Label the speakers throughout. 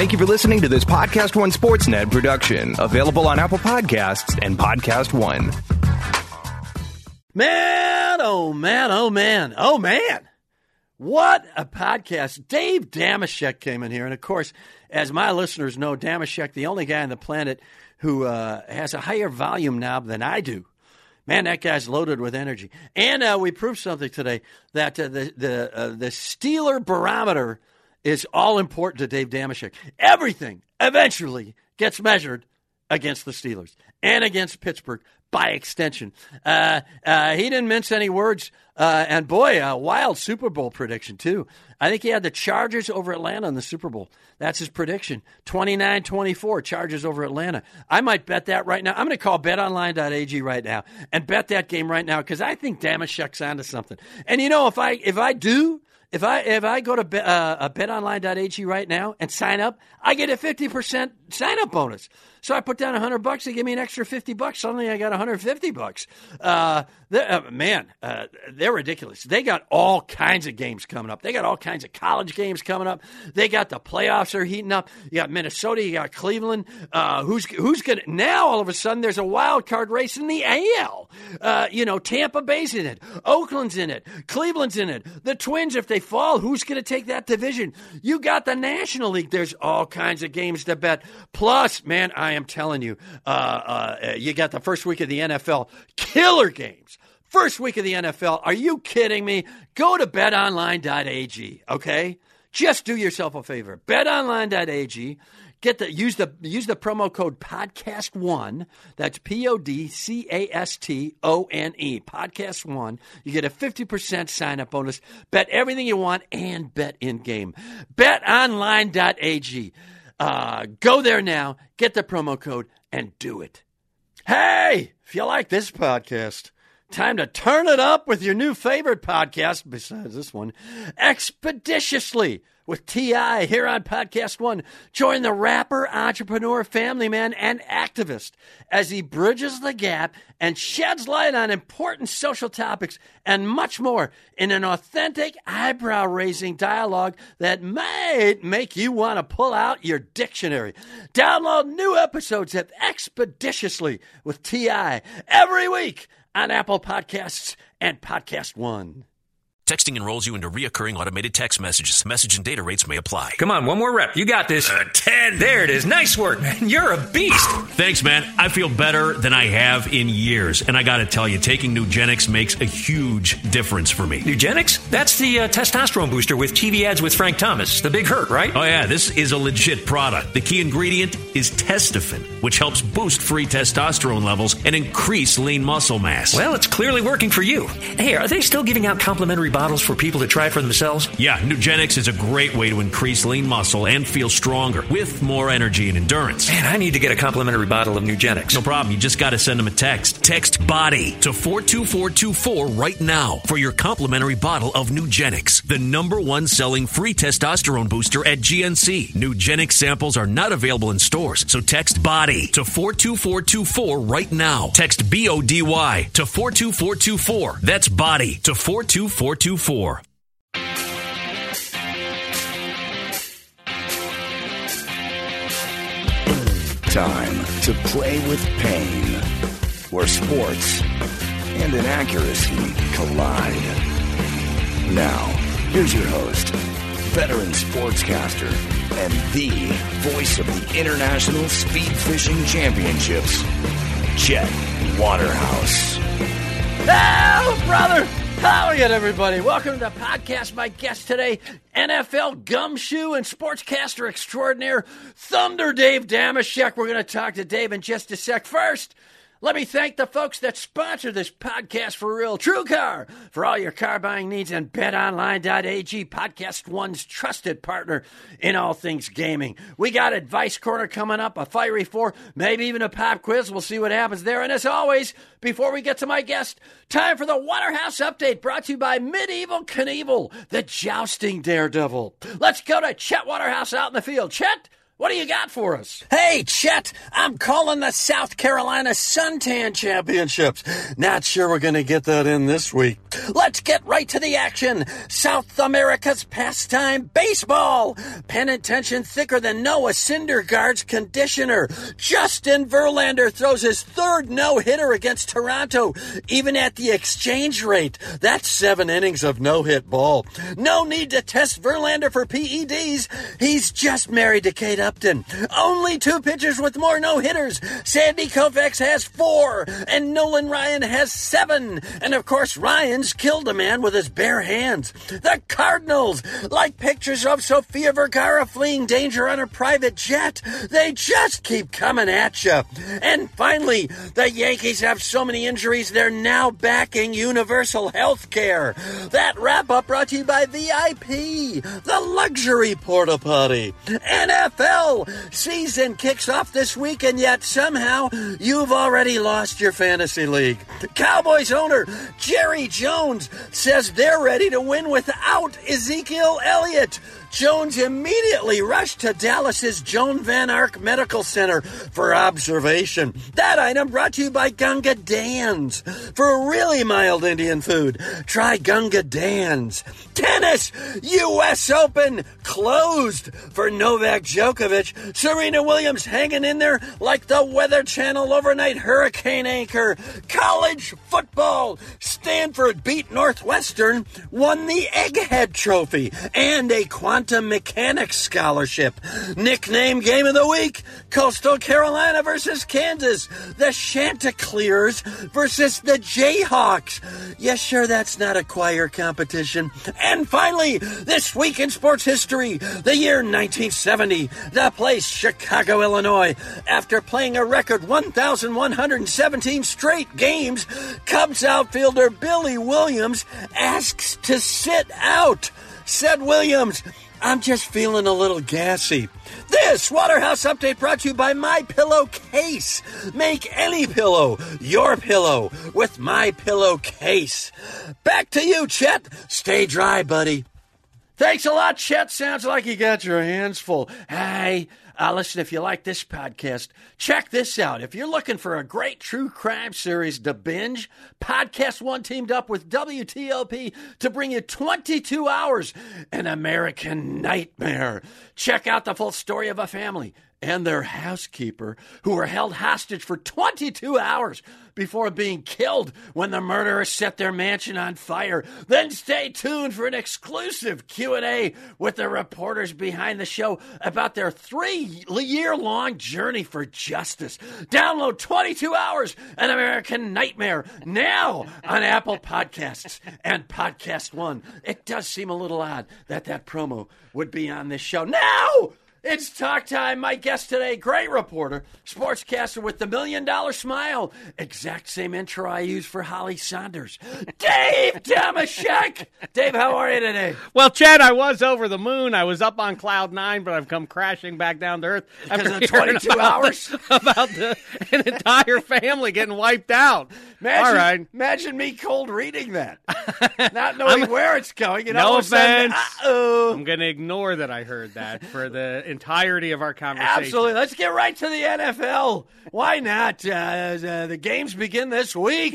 Speaker 1: Thank you for listening to this Podcast One Sportsnet production, available on Apple Podcasts and Podcast One.
Speaker 2: Man, oh man, oh man, oh man. What a podcast. Dave Dameshek came in here. And of course, as my listeners know, Dameshek, the only guy on the planet who uh, has a higher volume knob than I do. Man, that guy's loaded with energy. And uh, we proved something today that uh, the the uh, the Steeler barometer is all important to Dave Dameshek. Everything eventually gets measured against the Steelers and against Pittsburgh by extension. Uh, uh, he didn't mince any words. Uh, and boy, a wild Super Bowl prediction, too. I think he had the Chargers over Atlanta in the Super Bowl. That's his prediction 29 24, Chargers over Atlanta. I might bet that right now. I'm going to call betonline.ag right now and bet that game right now because I think Dameshek's onto something. And you know, if I, if I do, if I if I go to uh, betonline.ag right now and sign up, I get a 50% sign up bonus. So I put down 100 bucks, they give me an extra 50 bucks. Suddenly I got 150 bucks. Uh, uh, man, uh, they're ridiculous. They got all kinds of games coming up. They got all kinds of college games coming up. They got the playoffs are heating up. You got Minnesota, you got Cleveland. Uh, who's who's to now all of a sudden there's a wild card race in the AL. Uh, you know, Tampa Bay's in it. Oakland's in it. Cleveland's in it. The Twins if they fall, who's going to take that division? You got the National League. There's all kinds of games to bet. Plus, man, I am telling you, uh, uh, you got the first week of the NFL killer games. First week of the NFL. Are you kidding me? Go to betonline.ag, okay? Just do yourself a favor. betonline.ag. Get the use the use the promo code podcast one. That's P O D C A S T O N E. Podcast one. You get a fifty percent sign up bonus. Bet everything you want and bet in game. BetOnline.ag. Uh, go there now. Get the promo code and do it. Hey, if you like this podcast. Time to turn it up with your new favorite podcast, besides this one, Expeditiously with T.I. here on Podcast One. Join the rapper, entrepreneur, family man, and activist as he bridges the gap and sheds light on important social topics and much more in an authentic, eyebrow raising dialogue that might make you want to pull out your dictionary. Download new episodes of Expeditiously with T.I. every week on Apple Podcasts and Podcast One.
Speaker 3: Texting enrolls you into reoccurring automated text messages. Message and data rates may apply.
Speaker 4: Come on, one more rep. You got this.
Speaker 3: Uh, 10.
Speaker 4: There it is. Nice work, man. You're a beast.
Speaker 3: Thanks, man. I feel better than I have in years. And I got to tell you, taking Nugenix makes a huge difference for me.
Speaker 4: Nugenix? That's the uh, testosterone booster with TV ads with Frank Thomas. The big hurt, right?
Speaker 3: Oh, yeah. This is a legit product. The key ingredient is Testofen, which helps boost free testosterone levels and increase lean muscle mass.
Speaker 4: Well, it's clearly working for you. Hey, are they still giving out complimentary bottles for people to try for themselves?
Speaker 3: Yeah, Nugenix is a great way to increase lean muscle and feel stronger with more energy and endurance.
Speaker 4: Man, I need to get a complimentary bottle of Nugenix.
Speaker 3: No problem. You just got to send them a text. Text BODY to 42424 right now for your complimentary bottle of Nugenix, the number one selling free testosterone booster at GNC. Nugenix samples are not available in stores, so text BODY to 42424 right now. Text B O D Y to 42424. That's BODY to 42424.
Speaker 5: Time to play with pain, where sports and inaccuracy collide. Now, here's your host, veteran sportscaster, and the voice of the International Speed Fishing Championships, Chet Waterhouse.
Speaker 2: Hello, brother. How again, everybody? Welcome to the podcast. My guest today, NFL gumshoe and sportscaster extraordinaire, Thunder Dave Dameshek. We're going to talk to Dave in just a sec. First, let me thank the folks that sponsor this podcast for real. TrueCar for all your car buying needs and betonline.ag, Podcast One's trusted partner in all things gaming. We got Advice Corner coming up, a fiery four, maybe even a pop quiz. We'll see what happens there. And as always, before we get to my guest, time for the Waterhouse Update brought to you by Medieval Knievel, the jousting daredevil. Let's go to Chet Waterhouse out in the field. Chet, What do you got for us? Hey, Chet, I'm calling the South Carolina Suntan Championships. Not sure we're going to get that in this week. Let's get right to the action. South America's pastime, baseball. Penitentiary thicker than Noah Syndergaard's conditioner. Justin Verlander throws his third no-hitter against Toronto, even at the exchange rate. That's seven innings of no-hit ball. No need to test Verlander for PEDs. He's just married to Kate Upton. Only two pitchers with more no hitters. Sandy Koufax has four, and Nolan Ryan has seven. And of course, Ryan's killed a man with his bare hands. The Cardinals, like pictures of Sofia Vergara fleeing danger on a private jet, they just keep coming at you. And finally, the Yankees have so many injuries, they're now backing universal health care. That wrap up brought to you by VIP, the luxury porta potty. NFL season kicks off this week, and yet somehow you've already lost your fantasy league. The Cowboys owner Jerry Jones says they're ready to win without Ezekiel Elliott. Jones immediately rushed to Dallas's Joan Van Ark Medical Center for observation. That item brought to you by Gunga Dans. For really mild Indian food, try Gunga Dans. Tennis, U.S. Open, closed for Novak Djokovic. Serena Williams hanging in there like the Weather Channel overnight hurricane anchor. College football, Stanford beat Northwestern, won the Egghead Trophy, and a quantum mechanics scholarship. Nickname game of the week Coastal Carolina versus Kansas. The Chanticleers versus the Jayhawks. Yes, sure, that's not a choir competition. And finally, this week in sports history, the year 1970, the place Chicago, Illinois. After playing a record 1,117 straight games, Cubs outfielder Billy Williams asks to sit out. Said Williams, I'm just feeling a little gassy. This Waterhouse update brought to you by My Pillow Case. Make any pillow your pillow with My Pillow Case. Back to you, Chet. Stay dry, buddy. Thanks a lot, Chet. Sounds like you got your hands full. Hey, uh, listen, if you like this podcast, check this out. If you're looking for a great true crime series to binge, Podcast One teamed up with WTOP to bring you 22 hours, An American Nightmare. Check out the full story of a family and their housekeeper who were held hostage for 22 hours before being killed when the murderers set their mansion on fire. Then stay tuned for an exclusive Q&A with the reporters behind the show about their 3-year-long journey for justice. Download 22 Hours An American Nightmare now on Apple Podcasts and Podcast 1. It does seem a little odd that that promo would be on this show. Now, it's talk time. My guest today, great reporter, sportscaster with the million dollar smile. Exact same intro I use for Holly Saunders. Dave Dameshek. Dave, how are you today?
Speaker 6: Well, Chad, I was over the moon. I was up on cloud nine, but I've come crashing back down to earth
Speaker 2: Because
Speaker 6: after
Speaker 2: of the 22
Speaker 6: about
Speaker 2: hours?
Speaker 6: the- about the, an entire family getting wiped out.
Speaker 2: Imagine,
Speaker 6: All right.
Speaker 2: Imagine me cold reading that, not knowing where it's going. Know,
Speaker 6: No
Speaker 2: all of sudden,
Speaker 6: offense. I'm going to ignore that I heard that for the entirety of our conversation.
Speaker 2: Absolutely. Let's get right to the NFL. Why not? Uh, uh, the games begin this week.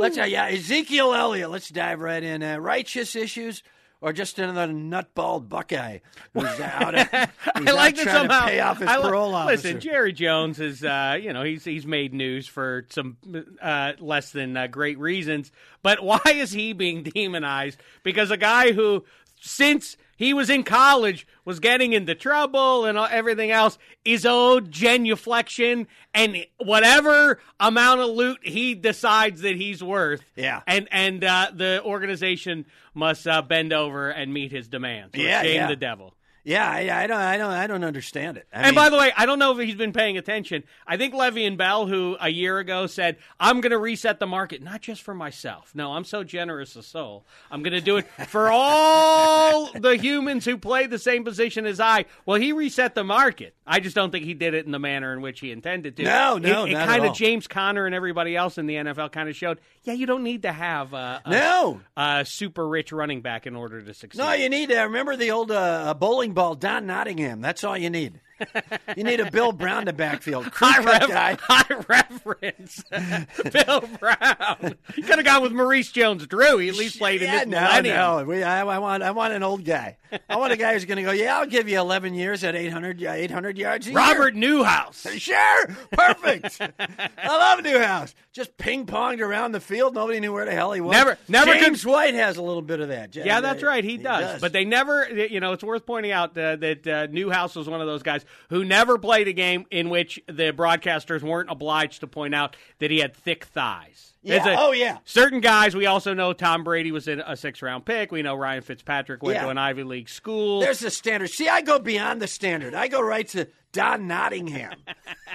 Speaker 2: Let's uh, yeah, Ezekiel Elliott. Let's dive right in. Uh, righteous issues. Or just another nutballed Buckeye who's out. Of, who's
Speaker 6: I
Speaker 2: out
Speaker 6: like that somehow.
Speaker 2: pay off his
Speaker 6: I li-
Speaker 2: parole officer.
Speaker 6: Listen, Jerry Jones is, uh, you know, he's he's made news for some uh, less than uh, great reasons. But why is he being demonized? Because a guy who, since he was in college, was getting into trouble and everything else, is owed genuflection and whatever amount of loot he decides that he's worth.
Speaker 2: Yeah.
Speaker 6: and and uh, the organization must uh, bend over and meet his demands.
Speaker 2: Yeah,
Speaker 6: shame
Speaker 2: yeah.
Speaker 6: the devil.
Speaker 2: Yeah, I, I don't, I don't, I don't understand it. I
Speaker 6: And
Speaker 2: mean,
Speaker 6: by the way, I don't know if he's been paying attention. I think Le'Veon Bell, who a year ago said, I'm going to reset the market, not just for myself. No, I'm so generous a soul. I'm going to do it for all the humans who play the same position as I. Well, he reset the market. I just don't think he did it in the manner in which he intended to.
Speaker 2: No, no,
Speaker 6: It, it kind of James Conner and everybody else in the NFL kind of showed, yeah, you don't need to have uh, a,
Speaker 2: No.
Speaker 6: a super rich running back in order to succeed.
Speaker 2: No, you need to remember the old uh, bowling ball, Don Nottingham. That's all you need. You need a Bill Brown to backfield. Cut
Speaker 6: Rev-
Speaker 2: guy.
Speaker 6: high reference. Bill Brown. You could have gone with Maurice Jones-Drew. He at least played in
Speaker 2: yeah,
Speaker 6: this
Speaker 2: no,
Speaker 6: millennium.
Speaker 2: no. We, I, I want, I want an old guy. I want a guy who's going to go. Yeah, I'll give you 11 years at 800, uh, 800 yards.
Speaker 6: Robert Newhouse.
Speaker 2: year. Sure, perfect. I love Newhouse. Just ping ponged around the field. Nobody knew where the hell he was.
Speaker 6: Never- never
Speaker 2: James White has a little bit of that.
Speaker 6: Yeah, that's right. He does. But they never, you know, it's worth pointing out uh, that uh, Newhouse was one of those guys who never played a game in which the broadcasters weren't obliged to point out that he had thick thighs.
Speaker 2: Yeah.
Speaker 6: A-
Speaker 2: Oh, yeah.
Speaker 6: Certain guys, we also know Tom Brady was in a six round pick. We know Ryan Fitzpatrick went
Speaker 2: Yeah.
Speaker 6: to an Ivy League school.
Speaker 2: There's the standard. See, I go beyond the standard. I go right to Don Nottingham.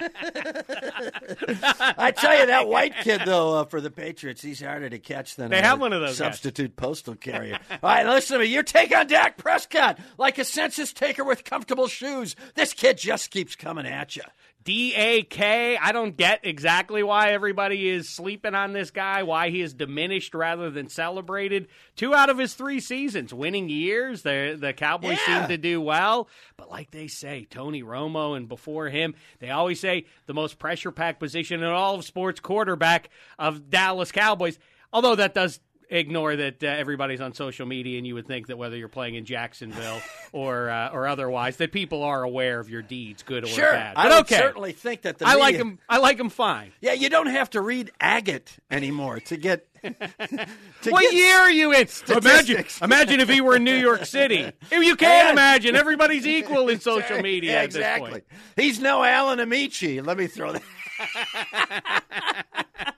Speaker 2: I tell you, that white kid, though, uh, for the Patriots, he's harder to catch than
Speaker 6: They
Speaker 2: a
Speaker 6: have one of those guys.
Speaker 2: substitute postal carrier. All right, listen to me. Your take on Dak Prescott, like a census taker with comfortable shoes. This kid just keeps coming at you.
Speaker 6: D A K. I don't get exactly why everybody is sleeping on this guy, why he is diminished rather than celebrated. Two out of his three seasons, winning years. The the Cowboys
Speaker 2: Yeah.
Speaker 6: seem to do well. But like they say, Tony Romo and before him, they always say the most pressure packed position in all of sports quarterback of Dallas Cowboys. Although that does ignore that uh, everybody's on social media and you would think that whether you're playing in Jacksonville or uh, or otherwise that people are aware of your deeds good or
Speaker 2: Sure,
Speaker 6: bad.
Speaker 2: I would
Speaker 6: okay.
Speaker 2: certainly think that the
Speaker 6: I like
Speaker 2: media-
Speaker 6: him. I like him fine.
Speaker 2: Yeah, you don't have to read agate anymore to get. to
Speaker 6: What
Speaker 2: get
Speaker 6: year are you in? Imagine,
Speaker 2: Statistics.
Speaker 6: imagine if he were in New York City. You can't imagine, everybody's equal in social media
Speaker 2: Yeah,
Speaker 6: at this
Speaker 2: exactly.
Speaker 6: point.
Speaker 2: He's no Alan Ameche. Let me throw that.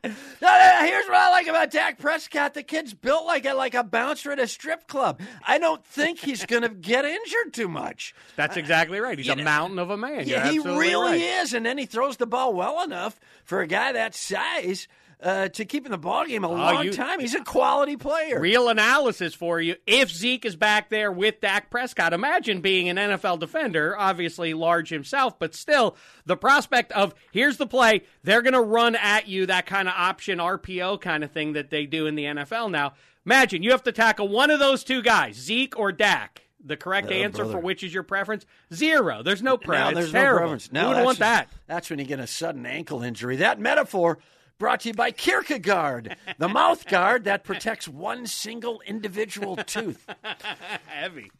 Speaker 2: no, no, here's what I like about Dak Prescott. The kid's built like a like a bouncer at a strip club. I don't think he's going to get injured too much.
Speaker 6: That's exactly right. He's
Speaker 2: You
Speaker 6: a
Speaker 2: know-
Speaker 6: mountain of a man.
Speaker 2: Yeah, he really
Speaker 6: right.
Speaker 2: is, and then he throws the ball well enough for a guy that size uh, to keep in the ball game a long
Speaker 6: Oh, you-
Speaker 2: time. He's a quality player.
Speaker 6: Real analysis for you. If Zeke is back there with Dak Prescott, imagine being an NFL defender, obviously large himself, but still the prospect of here's the play, they're going to run at you, that kind of option RPO kind of thing that they do in the NFL now. Imagine you have to tackle one of those two guys, Zeke or Dak. The correct answer
Speaker 2: brother.
Speaker 6: for which is your preference? Zero. There's no
Speaker 2: No,
Speaker 6: preference.
Speaker 2: there's
Speaker 6: Terrible.
Speaker 2: no preference. No,
Speaker 6: Who would want that?
Speaker 2: That's when you get a sudden ankle injury. That metaphor brought to you by Kierkegaard, the mouth guard that protects one single individual tooth.
Speaker 6: Heavy.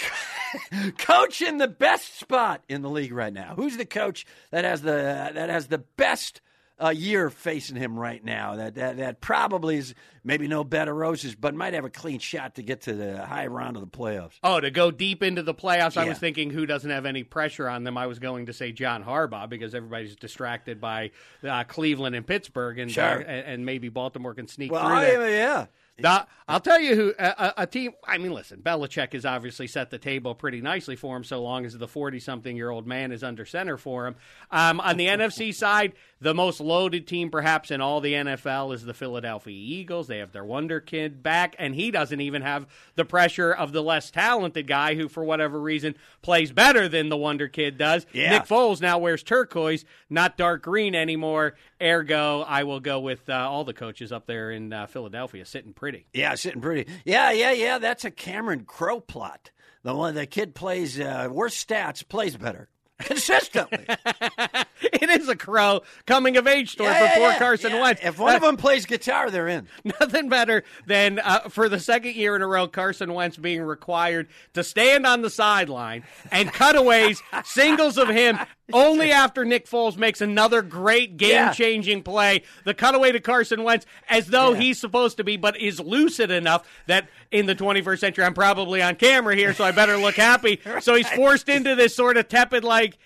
Speaker 2: coach in the best spot in the league right now. Who's the coach that has the that has the best uh, year facing him right now? That, that that probably is maybe no bed of roses, but might have a clean shot to get to the high round of the playoffs.
Speaker 6: Oh, to go deep into the playoffs, I was thinking who doesn't have any pressure on them. I was going to say John Harbaugh because everybody's distracted by uh, Cleveland and Pittsburgh, and,
Speaker 2: Sure.
Speaker 6: uh, and maybe Baltimore can sneak
Speaker 2: Well,
Speaker 6: through.
Speaker 2: I,
Speaker 6: there.
Speaker 2: yeah.
Speaker 6: The- I'll tell you who a, a, a team. I mean, listen, Belichick has obviously set the table pretty nicely for him, so long as the forty-something-year-old man is under center for him. Um, on the NFC side, the most loaded team, perhaps in all the NFL, is the Philadelphia Eagles. They have their wonder kid back, and he doesn't even have the pressure of the less talented guy who, for whatever reason, plays better than the wonder kid does.
Speaker 2: Yeah.
Speaker 6: Nick Foles now wears turquoise, not dark green anymore. Ergo, I will go with uh, all the coaches up there in uh, Philadelphia, sitting pretty.
Speaker 2: Yeah, sitting pretty. Yeah, yeah, yeah. That's a Cameron Crowe plot. The one the kid plays uh, worse stats, plays better consistently.
Speaker 6: it is a crow coming of age story
Speaker 2: Yeah,
Speaker 6: before
Speaker 2: yeah,
Speaker 6: Carson
Speaker 2: yeah.
Speaker 6: Wentz.
Speaker 2: If one of
Speaker 6: Uh,
Speaker 2: them plays guitar, they're in.
Speaker 6: nothing better than uh, for the second year in a row, Carson Wentz being required to stand on the sideline and cutaways, singles of him only after Nick Foles makes another great game-changing play. The cutaway to Carson Wentz, as though
Speaker 2: Yeah.
Speaker 6: he's supposed to be, but is lucid enough that in the 21st century, I'm probably on camera here, so I better look happy. So he's forced into this sort of tepid, like.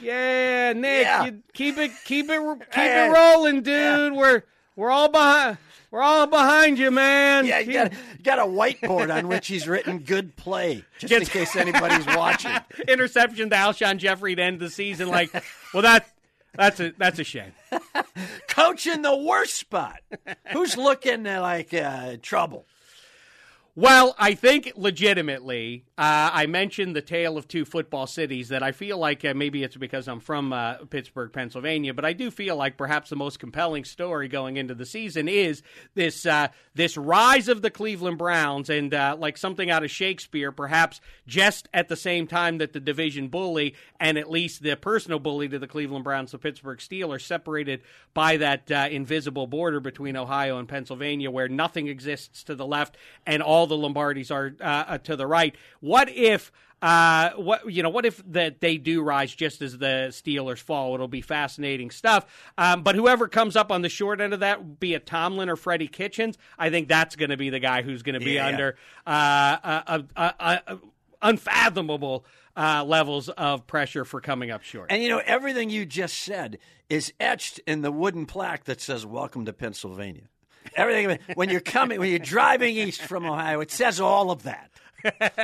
Speaker 6: Yeah, Nick,
Speaker 2: Yeah.
Speaker 6: you keep it, keep it, keep it rolling, dude. We're we're all behind. We're all behind you, man.
Speaker 2: Yeah, you got, you got a whiteboard on which he's written "good play," just in case anybody's watching.
Speaker 6: interception to Alshon Jeffery to end the season. Like, well, that that's a that's a shame.
Speaker 2: Coach in the worst spot. Who's looking uh, like uh, trouble?
Speaker 6: Well, I think legitimately, uh, I mentioned the tale of two football cities that I feel like uh, maybe it's because I'm from uh, Pittsburgh, Pennsylvania, but I do feel like perhaps the most compelling story going into the season is this uh, this rise of the Cleveland Browns and uh, like something out of Shakespeare, perhaps just at the same time that the division bully and at least the personal bully to the Cleveland Browns, the Pittsburgh Steelers, separated by that uh, invisible border between Ohio and Pennsylvania, where nothing exists to the left and all the Lombardis are uh, uh, to the right. What if? Uh, what you know? What if that they do rise just as the Steelers fall? It'll be fascinating stuff. Um, but whoever comes up on the short end of that, be it Tomlin or Freddie Kitchens, I think that's going to be the guy who's going to be
Speaker 2: Yeah.
Speaker 6: under uh, a, a unfathomable uh, levels of pressure for coming up short.
Speaker 2: And you know, everything you just said is etched in the wooden plaque that says "Welcome to Pennsylvania." Everything when you're coming, when you're driving east from Ohio, it says all of that.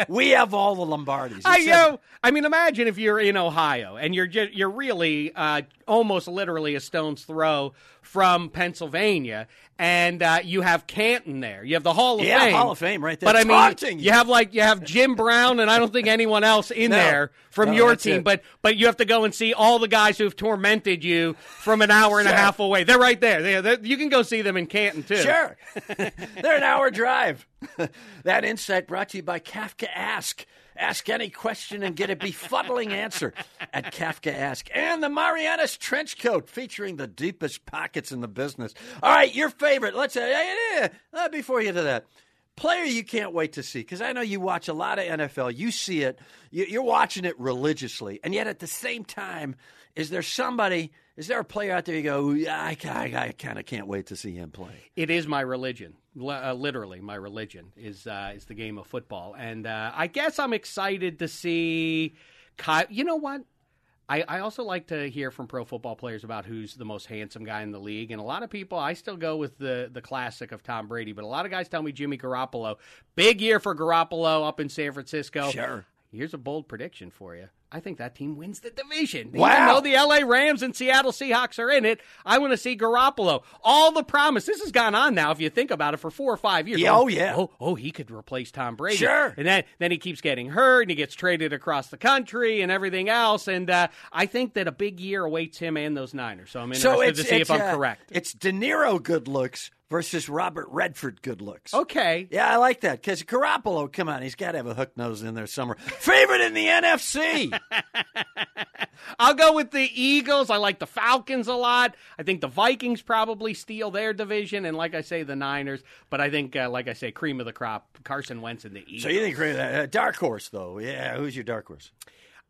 Speaker 2: We have all the Lombardis. It
Speaker 6: I
Speaker 2: says-
Speaker 6: know. I mean, imagine if you're in Ohio and you're just, you're really uh, almost literally a stone's throw from Pennsylvania, and uh, you have Canton there. You have the Hall of
Speaker 2: Yeah,
Speaker 6: Fame,
Speaker 2: Hall of Fame right there,
Speaker 6: But I mean,
Speaker 2: you.
Speaker 6: you have like you have Jim Brown, and I don't think anyone else in
Speaker 2: No.
Speaker 6: there from
Speaker 2: No,
Speaker 6: your team.
Speaker 2: it.
Speaker 6: But but you have to go and see all the guys who've tormented you from an hour and a half away. They're right there. They, they- you can go see them in Canton too.
Speaker 2: Sure. They're an hour drive. that insight brought to you by Kafka Ask. Ask any question and get a befuddling answer at Kafka Ask. And the Marianas trench coat featuring the deepest pockets in the business. All right, your favorite. Let's say, uh, before you to that, player you can't wait to see, because I know you watch a lot of NFL. You see it, you're watching it religiously. And yet at the same time, is there somebody, is there a player out there you go, "Yeah, I, I, I kind of can't wait to see him play?
Speaker 6: It is my religion. Li- uh, literally, my religion is uh, is the game of football, and uh, I guess I'm excited to see. Kyle, you know what? I, I also like to hear from pro football players about who's the most handsome guy in the league, and a lot of people. I still go with the the classic of Tom Brady, but a lot of guys tell me Jimmy Garoppolo. Big year for Garoppolo up in San Francisco.
Speaker 2: Sure.
Speaker 6: Here's a bold prediction for you. I think that team wins the division.
Speaker 2: Wow.
Speaker 6: Even though the LA Rams and Seattle Seahawks are in it, I want to see Garoppolo. All the promise. This has gone on now, if you think about it, for four or five years.
Speaker 2: Yeah, oh, yeah.
Speaker 6: Oh, oh, he could replace Tom Brady.
Speaker 2: Sure.
Speaker 6: And then, then he keeps getting hurt and he gets traded across the country and everything else. And uh, I think that a big year awaits him and those Niners. So I'm interested
Speaker 2: So
Speaker 6: to see if I'm
Speaker 2: uh,
Speaker 6: correct.
Speaker 2: It's De Niro good looks versus Robert Redford good looks.
Speaker 6: Okay.
Speaker 2: Yeah, I like that because Garoppolo, come on, he's got to have a hook nose in there somewhere. Favorite in the NFC.
Speaker 6: I'll go with the Eagles. I like the Falcons a lot. I think the Vikings probably steal their division, and like I say, the Niners. But I think, uh, like I say, cream of the crop, Carson Wentz and the Eagles.
Speaker 2: so you think uh, dark horse though? Yeah, who's your dark horse?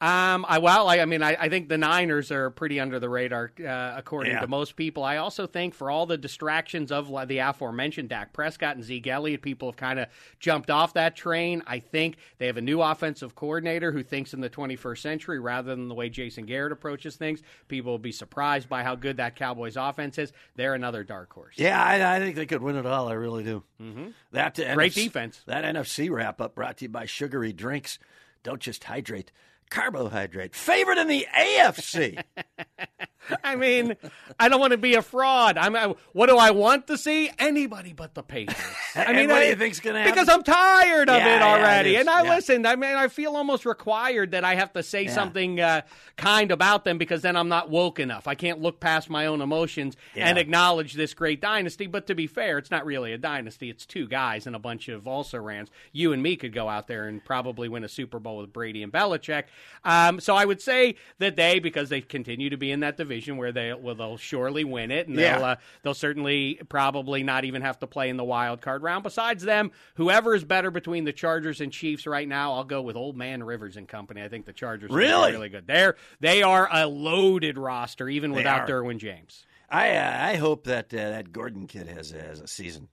Speaker 6: Um, I well, I, I mean, I, I think the Niners are pretty under the radar, uh, according
Speaker 2: Yeah.
Speaker 6: to most people. I also think for all the distractions of the aforementioned Dak Prescott and Zeke Elliott, people have kind of jumped off that train. I think they have a new offensive coordinator who thinks in the 21st century rather than the way Jason Garrett approaches things. People will be surprised by how good that Cowboys offense is. They're another dark horse.
Speaker 2: Yeah, I, I think they could win it all. I really do. Mm-hmm. That
Speaker 6: Great
Speaker 2: NFC
Speaker 6: defense.
Speaker 2: That NFC wrap up brought to you by sugary drinks. Don't just hydrate. Carbohydrate. Favorite in the AFC.
Speaker 6: I mean, I don't want to be a fraud. I'm. I, what do I want to see? Anybody but the Patriots. I mean,
Speaker 2: what do you think's gonna happen?
Speaker 6: Because I'm tired of
Speaker 2: Yeah,
Speaker 6: it
Speaker 2: yeah,
Speaker 6: already. and I
Speaker 2: Yeah.
Speaker 6: listened. I mean, I feel almost required that I have to say something uh, kind about them because then I'm not woke enough. I can't look past my own emotions and acknowledge this great dynasty. But to be fair, it's not really a dynasty. It's two guys and a bunch of also rans. You and me could go out there and probably win a Super Bowl with Brady and Belichick. Um, so I would say that they, because they continue to be in that division where they well, they'll surely win it, and
Speaker 2: Yeah.
Speaker 6: they'll uh, they'll certainly probably not even have to play in the wild card round. Besides them, whoever is better between the Chargers and Chiefs right now, I'll go with Old Man Rivers and company. I think the Chargers are
Speaker 2: Really?
Speaker 6: really good. They're they are a loaded roster even without
Speaker 2: are.
Speaker 6: Derwin James.
Speaker 2: I uh, I hope that uh, that Gordon kid has has a season.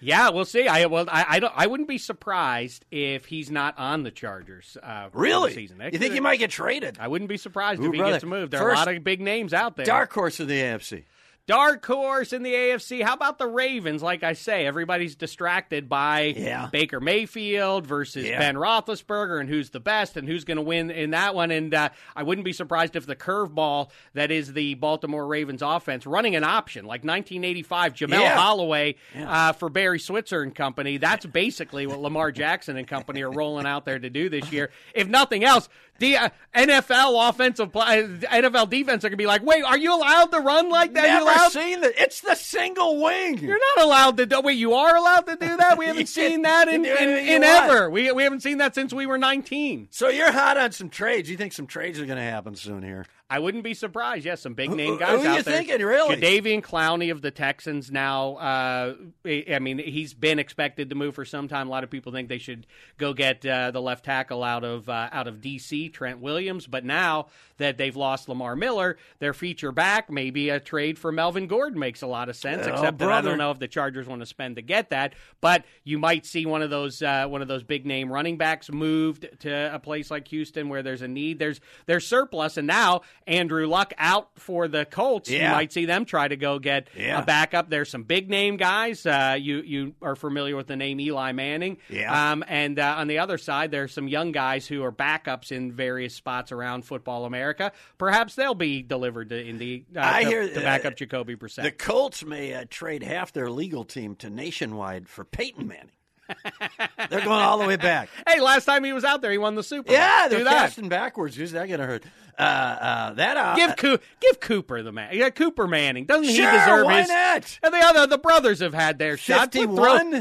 Speaker 6: Yeah, we'll see. I well, I I, don't, I wouldn't be surprised if he's not on the Chargers. Uh,
Speaker 2: Really?
Speaker 6: season.
Speaker 2: You think he might get traded?
Speaker 6: I wouldn't be surprised
Speaker 2: Ooh,
Speaker 6: if he
Speaker 2: brother.
Speaker 6: gets moved. There are a lot of big names out there.
Speaker 2: Dark horse of the AFC.
Speaker 6: Dark horse in the AFC. How about the Ravens? Like I say, everybody's distracted by
Speaker 2: Yeah.
Speaker 6: Baker Mayfield versus
Speaker 2: Yeah.
Speaker 6: Ben Roethlisberger and who's the best and who's going to win in that one. And uh, I wouldn't be surprised if the curveball that is the Baltimore Ravens offense running an option like 1985 Jamelle
Speaker 2: Yeah.
Speaker 6: Holieway uh, for Barry Switzer and company. That's basically what Lamar Jackson and company are rolling out there to do this year. If nothing else, the uh, NFL offensive pl- uh, NFL defense are going to be like, wait, are you allowed to run like that?
Speaker 2: Never
Speaker 6: allowed?
Speaker 2: seen that. It's the single wing.
Speaker 6: You're not allowed to do. Wait, you are allowed to do that. We haven't seen that in in, in ever. We we haven't seen that since we were 19.
Speaker 2: so you're hot on some trades. You think some trades are going to happen soon here?
Speaker 6: I wouldn't be surprised. Yes, some big
Speaker 2: Who-
Speaker 6: name
Speaker 2: who
Speaker 6: guys
Speaker 2: are
Speaker 6: out
Speaker 2: you
Speaker 6: there.
Speaker 2: thinking, really?
Speaker 6: Jadeveon Clowney of the Texans now. Uh, I mean, he's been expected to move for some time. A lot of people think they should go get uh, the left tackle out of uh, out of DC, Trent Williams. But now that they've lost Lamar Miller, their feature back, maybe a trade for Melvin Gordon makes a lot of sense.
Speaker 2: Oh,
Speaker 6: except that I don't know if the Chargers want to spend to get that. But you might see one of those uh, one of those big name running backs moved to a place like Houston where there's a need. There's there's surplus, and now Andrew Luck out for the Colts. You might see them try to go get
Speaker 2: Yeah.
Speaker 6: a backup. There's some big name guys. Uh, you you are familiar with the name Eli Manning.
Speaker 2: Yeah.
Speaker 6: Um, and uh, on the other side, there's some young guys who are backups in various spots around Football America. Perhaps they'll be delivered to Indy. Uh,
Speaker 2: I
Speaker 6: to,
Speaker 2: hear,
Speaker 6: to
Speaker 2: uh,
Speaker 6: backup Jacoby Brissett.
Speaker 2: The Colts may uh, trade half their legal team to Nationwide for Peyton Manning. They're going all the way back.
Speaker 6: hey, last time he was out there, he won the Super Bowl.
Speaker 2: Yeah,
Speaker 6: do
Speaker 2: they're
Speaker 6: that.
Speaker 2: casting backwards. Who's that going to hurt? Uh, uh, that uh,
Speaker 6: Give Coo- give Cooper the man. Yeah, Cooper Manning. Doesn't
Speaker 2: Sure,
Speaker 6: he deserve
Speaker 2: why
Speaker 6: his?
Speaker 2: not?
Speaker 6: And the other the brothers have had their shot. Throw,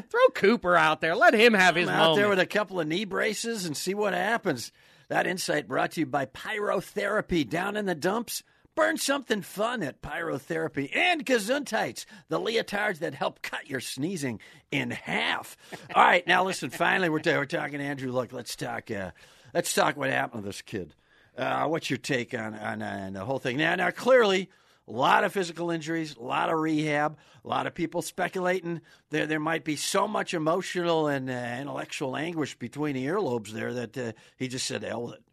Speaker 6: throw Cooper out there. Let him have his
Speaker 2: out
Speaker 6: moment.
Speaker 2: there with a couple of knee braces and see what happens. That insight brought to you by Pyrotherapy down in the dumps. Burn something fun at Pyrotherapy and Gesundheits, the leotards that help cut your sneezing in half. All right, now listen. Finally, we're, we're talking Andrew. Look, let's talk. Uh, let's talk what happened to this kid. Uh, what's your take on on, on the whole thing? Now, now clearly, a lot of physical injuries, a lot of rehab, a lot of people speculating there there might be so much emotional and uh, intellectual anguish between the earlobes there that uh, he just said, "Hell with it."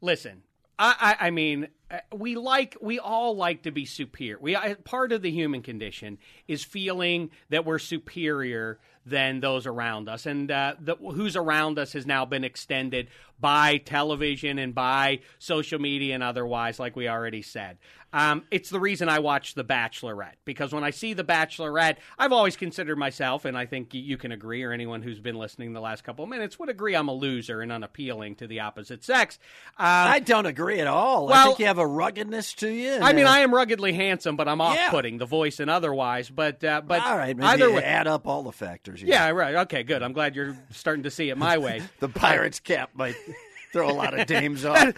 Speaker 6: Listen, I, I, I mean, we like we all like to be superior. We uh, part of the human condition is feeling that we're superior than those around us, and uh, the, who's around us has now been extended by television and by social media and otherwise, like we already said. Um, it's the reason I watch The Bachelorette because when I see The Bachelorette, I've always considered myself, and I think you can agree, or anyone who's been listening the last couple of minutes would agree, I'm a loser and unappealing to the opposite sex. Uh,
Speaker 2: I don't agree at all. I
Speaker 6: well-
Speaker 2: think you have a ruggedness to you.
Speaker 6: I mean,
Speaker 2: uh,
Speaker 6: I am ruggedly handsome, but I'm off-putting, the voice and otherwise. But uh, but
Speaker 2: all right.
Speaker 6: Either
Speaker 2: you
Speaker 6: way,
Speaker 2: add up all the factors.
Speaker 6: yeah, right. Okay, good. I'm glad you're starting to see it my way.
Speaker 2: the pirate's cap might throw a lot of dames off.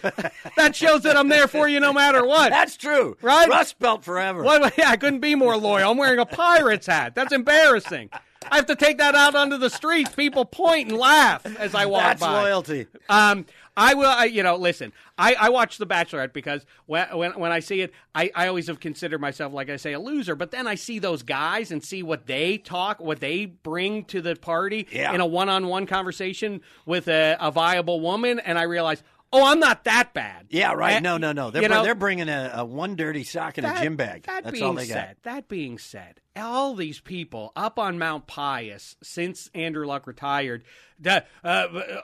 Speaker 6: that shows that I'm there for you no matter what.
Speaker 2: That's true.
Speaker 6: Right?
Speaker 2: Rust belt forever.
Speaker 6: What, yeah, I couldn't be more loyal. I'm wearing a pirate's hat. That's embarrassing. I have to take that out onto the streets. People point and laugh as I walk
Speaker 2: That's
Speaker 6: by.
Speaker 2: loyalty.
Speaker 6: Um, I will. I, you know, listen. I, I watch The Bachelorette because when, when when I see it, I, I always have considered myself, like I say, a loser. But then I see those guys and see what they talk, what they bring to the party
Speaker 2: Yeah.
Speaker 6: in a one-on-one conversation with a, a viable woman, and I realize, oh, I'm not that bad.
Speaker 2: Yeah, right. No, no, no. They're,
Speaker 6: you know,
Speaker 2: they're bringing a, a one dirty sock and a gym bag.
Speaker 6: That
Speaker 2: That's
Speaker 6: being
Speaker 2: all they
Speaker 6: said,
Speaker 2: got.
Speaker 6: that being said, all these people up on Mount Pius since Andrew Luck retired, uh,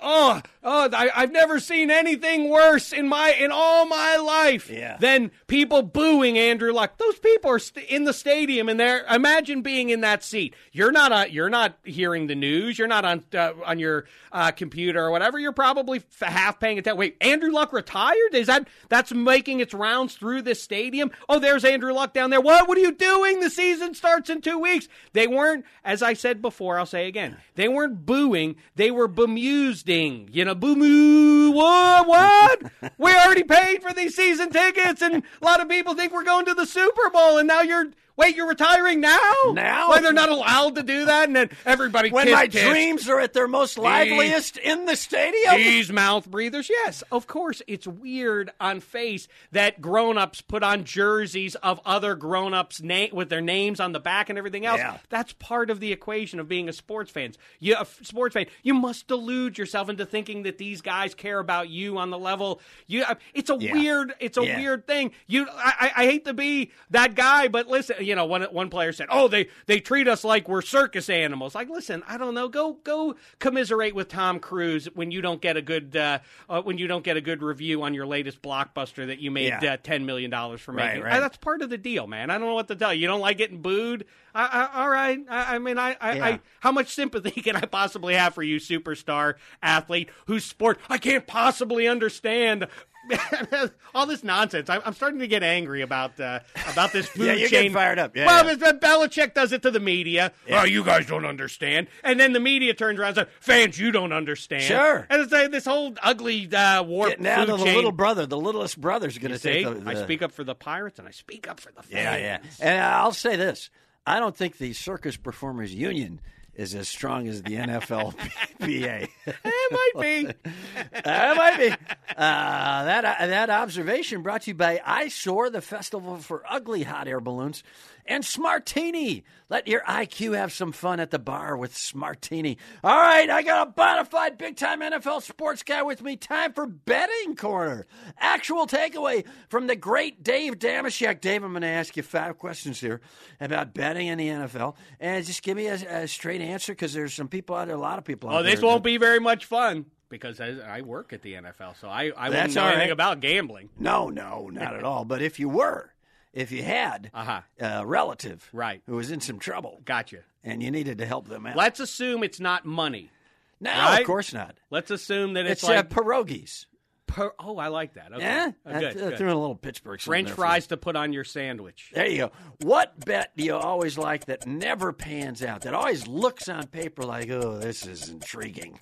Speaker 6: oh, oh, I, I've never seen anything worse in my in all my life
Speaker 2: Yeah.
Speaker 6: than people booing Andrew Luck. Those people are st- in the stadium and they're imagine being in that seat. You're not uh, you're not hearing the news. You're not on uh, on your uh, computer or whatever. You're probably f- half paying attention. Wait, Andrew Luck retired? Is that that's making its rounds through this stadium? Oh, there's Andrew Luck down there. What? What are you doing? The season starts in two weeks. They weren't, as I said before. I'll say again. They weren't booing. They were bemusing. You know, boo moo. What? What? we already paid for these season tickets, and a lot of people think we're going to the Super Bowl, and now you're. Wait, you're retiring now?
Speaker 2: Now?
Speaker 6: Like they're not allowed to do that, and then everybody
Speaker 2: When
Speaker 6: kiss,
Speaker 2: my
Speaker 6: kiss.
Speaker 2: dreams are at their most liveliest in the stadium.
Speaker 6: These mouth breathers, yes, of course. It's weird on face that grown-ups put on jerseys of other grown-ups na- with their names on the back and everything else.
Speaker 2: Yeah.
Speaker 6: That's part of the equation of being a sports fan. You a sports fan, you must delude yourself into thinking that these guys care about you on the level. You, uh, it's a
Speaker 2: Yeah.
Speaker 6: weird, it's a
Speaker 2: Yeah.
Speaker 6: weird thing. You, I, I I hate to be that guy, but listen, you know, one one player said, "Oh, they they treat us like we're circus animals." Like, listen, I don't know. Go go commiserate with Tom Cruise when you don't get a good uh, uh, when you don't get a good review on your latest blockbuster that you made
Speaker 2: Yeah.
Speaker 6: uh, ten million dollars for making.
Speaker 2: right.
Speaker 6: Uh, that's part of the deal, man. I don't know what to tell you. You don't like getting booed. I, I, all right. I, I mean, I, I,
Speaker 2: Yeah.
Speaker 6: I, how much sympathy can I possibly have for you, superstar athlete whose sport I can't possibly understand? All this nonsense. I'm, I'm starting to get angry about uh, about this food
Speaker 2: Yeah, you're
Speaker 6: chain.
Speaker 2: getting fired up. Yeah,
Speaker 6: well,
Speaker 2: yeah.
Speaker 6: Belichick does it to the media. Oh, you guys don't understand. And then the media turns around and says, "Fans, you don't understand."
Speaker 2: Sure.
Speaker 6: And it's like this whole ugly uh, war
Speaker 2: down
Speaker 6: food
Speaker 2: the
Speaker 6: chain.
Speaker 2: little brother. The littlest brother's going to take
Speaker 6: see,
Speaker 2: the,
Speaker 6: I speak up for the Pirates and I speak up for the fans.
Speaker 2: Yeah, yeah. And I'll say this: I don't think the Circus Performers Union is as strong as the NFLPA.
Speaker 6: It might be.
Speaker 2: that might be. Uh, that that observation brought to you by I Eyesore, the festival for ugly hot air balloons, and Smartini. Let your IQ have some fun at the bar with Smartini. All right, I got a bona fide big time NFL sports guy with me. Time for betting corner. Actual takeaway from the great Dave Dameshek. Dave, I'm going to ask you five questions here about betting in the NFL, and just give me a, a straight answer because there's some people out there, a lot of people. out
Speaker 6: Oh, this won't
Speaker 2: that-
Speaker 6: be very much fun because I, I work at the NFL, so I, I wouldn't know
Speaker 2: all
Speaker 6: anything about gambling.
Speaker 2: No, no, not at all. But if you were, if you had
Speaker 6: Uh-huh.
Speaker 2: a relative
Speaker 6: Right.
Speaker 2: who was in some trouble
Speaker 6: Gotcha.
Speaker 2: and you needed to help them out,
Speaker 6: Let's assume it's not money.
Speaker 2: no,
Speaker 6: right?
Speaker 2: of course not.
Speaker 6: Let's assume that it's,
Speaker 2: It's, uh,
Speaker 6: like
Speaker 2: pierogies.
Speaker 6: Per- oh, I like that. Okay.
Speaker 2: Yeah,
Speaker 6: Oh,
Speaker 2: I
Speaker 6: good,
Speaker 2: th-
Speaker 6: good.
Speaker 2: threw in a little Pittsburgh.
Speaker 6: French fries to put on your sandwich.
Speaker 2: There you go. What bet do you always like that never pans out? That always looks on paper like, oh, this is intriguing.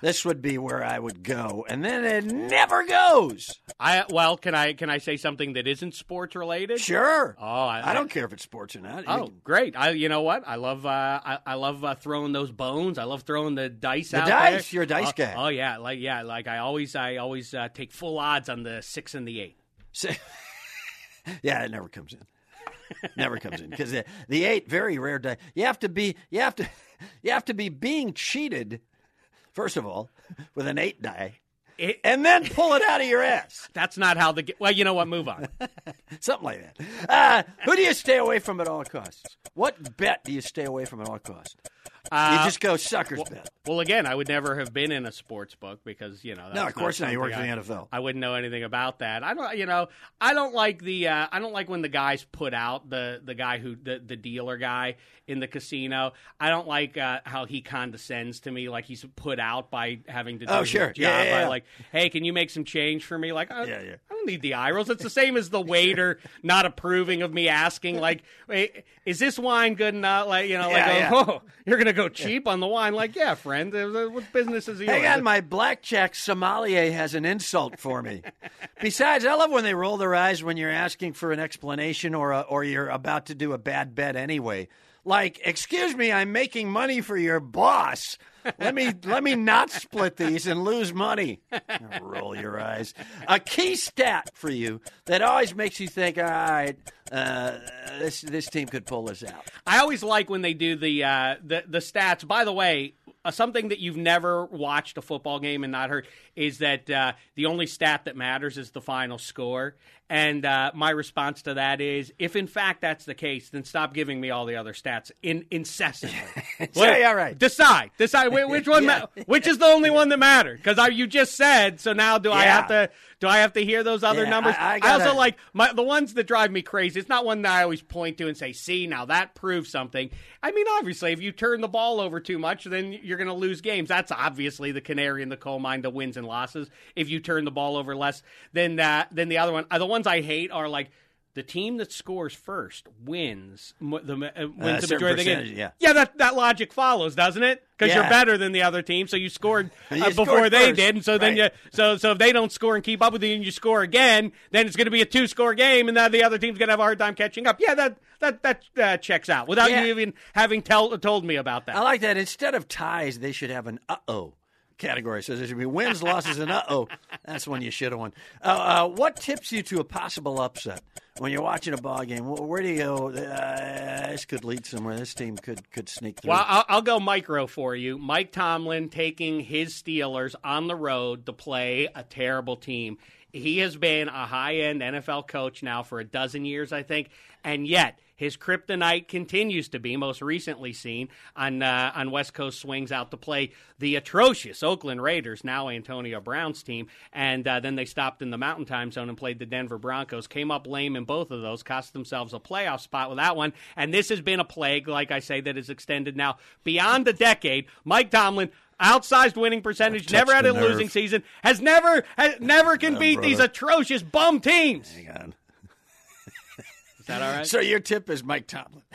Speaker 2: This would be where I would go, and then it never goes.
Speaker 6: I well, can I can I say something that isn't sports related?
Speaker 2: Sure.
Speaker 6: Oh, I,
Speaker 2: I don't care if it's sports or not.
Speaker 6: Oh, great! I, you know what? I love, uh, I, I love uh, throwing those bones. I love throwing the dice
Speaker 2: The
Speaker 6: out
Speaker 2: dice?
Speaker 6: there.
Speaker 2: You're a dice
Speaker 6: Oh,
Speaker 2: guy.
Speaker 6: Oh yeah, like yeah, like I always, I always uh, take full odds on the six and the eight.
Speaker 2: Yeah, it never comes in. never comes in because the, the eight very rare die. You have to be you have to you have to be being cheated first of all with an eight die,
Speaker 6: It-
Speaker 2: and then pull it out of your ass.
Speaker 6: That's not how the. Well, you know what? Move on.
Speaker 2: Something like that. Uh, who do you stay away from at all costs? What bet do you stay away from at all costs? You just go suckers bet.
Speaker 6: Well, again, I would never have been in a sports book because you know.
Speaker 2: No, of course not. You work for the NFL.
Speaker 6: I wouldn't know anything about that. I don't, you know, I don't like the, uh, I don't like when the guys put out the the guy who the the dealer guy in the casino. I don't like uh, how he condescends to me, like he's put out by having to do
Speaker 2: Oh, sure.
Speaker 6: job.
Speaker 2: Yeah, yeah,
Speaker 6: by
Speaker 2: yeah.
Speaker 6: like, hey, can you make some change for me? Like, I,
Speaker 2: Yeah, yeah.
Speaker 6: I don't need the eye rolls. It's the same as the waiter not approving of me asking, like, "Wait, is this wine good enough? Like, you know, like,
Speaker 2: Yeah,
Speaker 6: oh,
Speaker 2: yeah.
Speaker 6: oh, you're gonna go cheap on the wine? Like, yeah, friend, uh, what business is yours?
Speaker 2: Hang on, my blackjack sommelier has an insult for me. Besides, I love when they roll their eyes when you're asking for an explanation or a, or you're about to do a bad bet anyway. Like, excuse me, I'm making money for your boss. Let me let me not split these and lose money. Roll your eyes. A key stat for you that always makes you think, all right, uh, this this team could pull this out.
Speaker 6: I always like when they do the uh, the the stats. By the way, uh, something that you've never watched a football game and not heard is that uh, the only stat that matters is the final score. And uh, my response to that is, if in fact that's the case, then stop giving me all the other stats in incessantly.
Speaker 2: Yeah, yeah, right.
Speaker 6: Decide, decide which one,
Speaker 2: Yeah.
Speaker 6: ma- which is the only one that mattered. Because you just said, so now do I have to? Do I have to hear those other
Speaker 2: Yeah,
Speaker 6: numbers?
Speaker 2: I- I
Speaker 6: also
Speaker 2: gotta-
Speaker 6: like my the ones that drive me crazy. It's not one that I always point to and say, "See, now that proves something." I mean, obviously, if you turn the ball over too much, then you're going to lose games. That's obviously the canary in the coal mine to wins and losses. If you turn the ball over less than that, than the other one. Uh, the ones I hate are like. The team that scores first wins the uh,
Speaker 2: Uh,
Speaker 6: wins the majority of the game.
Speaker 2: yeah.
Speaker 6: yeah, that that logic follows, doesn't it? Because you're better than the other team, so you scored uh,
Speaker 2: You
Speaker 6: before
Speaker 2: scored
Speaker 6: they
Speaker 2: first,
Speaker 6: did, and so then you so so if they don't score and keep up with you, and you score again, then it's going to be a two score game, and then the other team's going to have a hard time catching up. Yeah, that that that uh, checks out without
Speaker 2: Yeah.
Speaker 6: you even having tell, told me about that.
Speaker 2: I like that. Instead of ties, they should have an uh oh category. So there should be wins, losses, and uh oh. That's when you should have won. Uh, uh, what tips you to a possible upset when you're watching a ball game? Where do you go? Uh, this could lead somewhere. This team could could sneak through.
Speaker 6: Well, I'll, I'll go micro for you. Mike Tomlin taking his Steelers on the road to play a terrible team He has been a high end NFL coach now for a dozen years, I think, and yet his kryptonite continues to be most recently seen on uh, on West Coast swings out to play the atrocious Oakland Raiders, now Antonio Brown's team, and uh, then they stopped in the Mountain Time Zone and played the Denver Broncos. Came up lame in both of those, cost themselves a playoff spot with that one, and this has been a plague, like I say, that is extended now beyond a decade. Mike Tomlin outsized winning percentage, never had
Speaker 2: the
Speaker 6: a losing season, has never has, never can beat these atrocious bum teams.
Speaker 2: Hang on.
Speaker 6: That all right?
Speaker 2: So your tip is Mike Tomlin.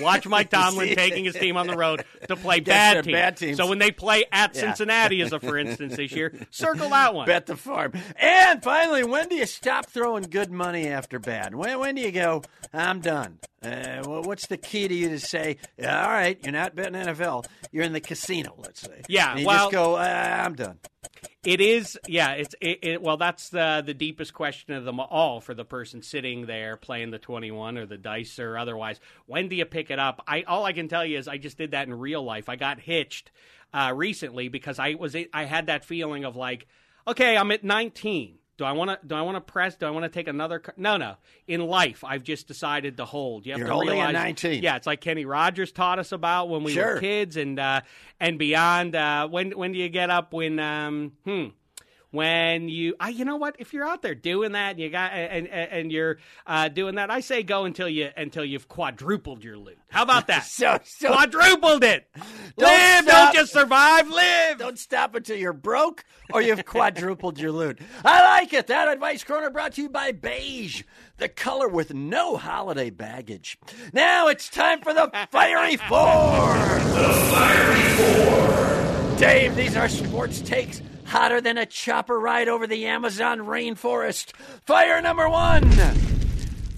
Speaker 6: Watch Mike Tomlin taking his team on the road to play bad teams.
Speaker 2: bad teams.
Speaker 6: So when they play at
Speaker 2: Yeah.
Speaker 6: Cincinnati, as a for instance this year, circle that one.
Speaker 2: Bet the farm. And finally, when do you stop throwing good money after bad? When, when do you go, I'm done? Uh, well, what's the key to you to say, all right, you're not betting NFL, you're in the casino, let's say.
Speaker 6: Yeah,
Speaker 2: And you
Speaker 6: well-
Speaker 2: just go, uh, I'm done.
Speaker 6: It is, yeah. It's it, it, well, that's the the deepest question of them all for the person sitting there playing the twenty one or the dice or otherwise. When do you pick it up? I all I can tell you is I just did that in real life. I got hitched uh, recently because I was I had that feeling of like, okay, I'm at nineteen. Do I want to? Do I want to press? Do I want to take another? c- No, no. In life, I've just decided to hold. You have
Speaker 2: You're
Speaker 6: to
Speaker 2: holding at
Speaker 6: realize,
Speaker 2: 19.
Speaker 6: Yeah, it's like Kenny Rogers taught us about when we
Speaker 2: Sure.
Speaker 6: were kids and uh, and beyond. Uh, when when do you get up? When um, hmm when you I, you know what if you're out there doing that and you got and and, and you're uh, doing that I say go until you until you've quadrupled your loot how about that
Speaker 2: So- so-
Speaker 6: quadrupled it
Speaker 2: Don't
Speaker 6: live
Speaker 2: stop.
Speaker 6: don't just survive live
Speaker 2: Don't stop until you're broke or you've quadrupled your loot. I like it. That advice corner brought to you by Beige, the color with no holiday baggage. Now it's time for the Fiery Four. The Fiery Four. Dave, these are sports takes hotter than a chopper ride over the Amazon rainforest. Fire number one.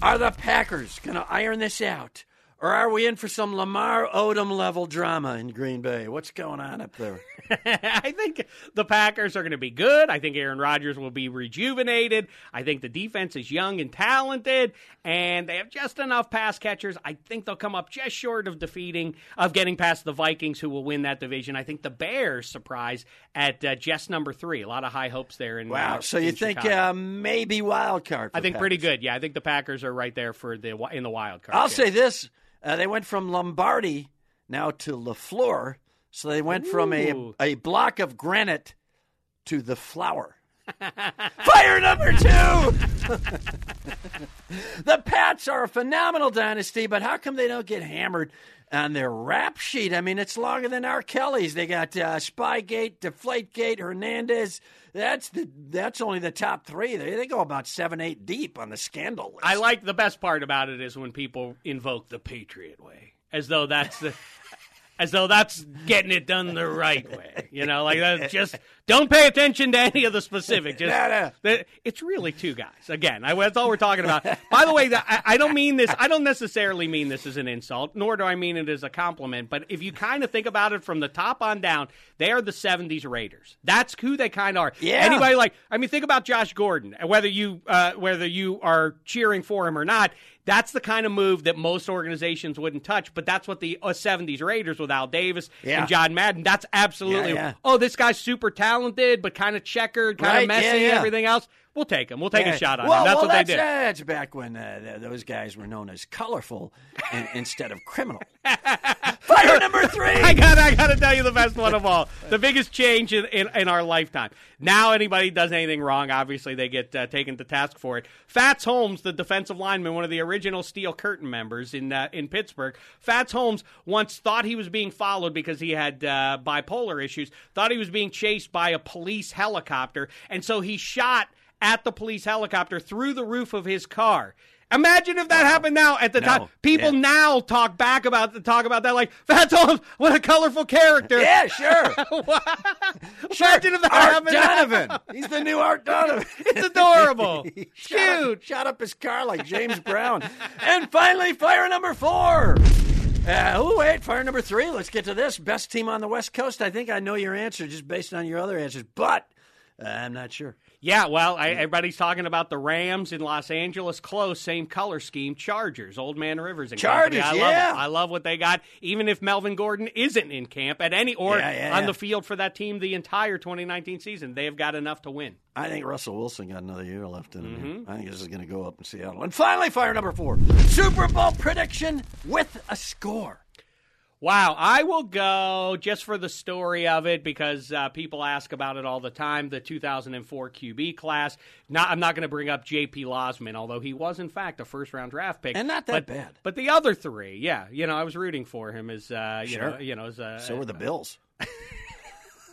Speaker 2: Are the Packers going to iron this out? Or are we in for some Lamar Odom level drama in Green Bay? What's going on up there?
Speaker 6: I think the Packers are going to be good. I think Aaron Rodgers will be rejuvenated. I think the defense is young and talented, and they have just enough pass catchers. I think they'll come up just short of defeating, of getting past the Vikings, who will win that division. I think the Bears surprise at uh, just number three. A lot of high hopes there. In
Speaker 2: Wow.
Speaker 6: uh,
Speaker 2: So you
Speaker 6: in
Speaker 2: think uh, maybe wild card?
Speaker 6: I think pretty good. Yeah, I think the Packers are right there for the in the wild card.
Speaker 2: I'll say this: uh, they went from Lombardi now to LaFleur, so they went from a a block of granite to the flower. Fire number two. the Pats are a phenomenal dynasty, but how come they don't get hammered on their rap sheet? I mean, it's longer than R. Kelly's. They got uh, Spygate, Deflategate, Hernandez. That's the that's only the top three. They they go about seven, eight deep on the scandal list.
Speaker 6: I like the best part about it is when people invoke the Patriot way, as though that's the, as though that's getting it done the right way. You know, like that. Just don't pay attention to any of the specifics. Just
Speaker 2: No, no.
Speaker 6: it's really two guys. Again, I, that's all we're talking about. By the way, I, I don't mean this. I don't necessarily mean this as an insult, nor do I mean it as a compliment. But if you kind of think about it from the top on down, they are the '70s Raiders. That's who they kind of are.
Speaker 2: Yeah.
Speaker 6: Anybody like I mean, think about Josh Gordon, and whether you uh, whether you are cheering for him or not. That's the kind of move that most organizations wouldn't touch, but that's what the uh, '70s Raiders with Al Davis
Speaker 2: Yeah.
Speaker 6: and John Madden. That's absolutely.
Speaker 2: Yeah, yeah.
Speaker 6: Oh, this guy's super talented, but kind of checkered, kind
Speaker 2: Right,
Speaker 6: of messy,
Speaker 2: yeah,
Speaker 6: and everything else. We'll take him. We'll take
Speaker 2: Yeah.
Speaker 6: a shot on
Speaker 2: well,
Speaker 6: him. That's
Speaker 2: well,
Speaker 6: what
Speaker 2: that's,
Speaker 6: they did.
Speaker 2: That's back when uh, th- those guys were known as colorful in, instead of criminal. Fire number three.
Speaker 6: I got I got to tell you the best one of all. The biggest change in, in, in our lifetime. Now, anybody does anything wrong, obviously they get uh, taken to task for it. Fats Holmes, the defensive lineman, one of the original Steel Curtain members in uh, in Pittsburgh. Fats Holmes once thought he was being followed because he had uh, bipolar issues. Thought he was being chased by a police helicopter, and so he shot at the police helicopter through the roof of his car. Imagine if that happened now at the
Speaker 2: No.
Speaker 6: time. People
Speaker 2: Yeah.
Speaker 6: now talk back about the talk about that like Fats Holmes, what a colorful character.
Speaker 2: Yeah, sure.
Speaker 6: Imagine if that
Speaker 2: Art
Speaker 6: happened. now.
Speaker 2: Donovan. He's the new Art Donovan.
Speaker 6: It's adorable.
Speaker 2: shot,
Speaker 6: Cute.
Speaker 2: shot up his car like James Brown. and finally, fire number four. Uh, oh, wait, fire number three. Let's get to this. Best team on the West Coast. I think I know your answer just based on your other answers. But I'm not sure.
Speaker 6: Yeah, well, I, everybody's talking about the Rams in Los Angeles. Close, same color scheme. Chargers, Old Man Rivers and company.
Speaker 2: Chargers,
Speaker 6: I
Speaker 2: yeah.
Speaker 6: love, it. I love what they got. Even if Melvin Gordon isn't in camp at any or
Speaker 2: Yeah, yeah,
Speaker 6: on the field for that team the entire 2019 season, they have got enough to win.
Speaker 2: I think Russell Wilson got another year left in him.
Speaker 6: Mm-hmm.
Speaker 2: I think this is going to go up in Seattle. And finally, fire number four Super Bowl prediction with a score.
Speaker 6: Wow, I will go just for the story of it because uh, people ask about it all the time. The 2004 QB class. Not, I'm not going to bring up J.P. Losman, although he was in fact a first round draft pick,
Speaker 2: And not that
Speaker 6: but,
Speaker 2: bad.
Speaker 6: But the other three, yeah, you know, I was rooting for him as uh, you
Speaker 2: Sure.
Speaker 6: know, you know, as uh,
Speaker 2: So were the Bills.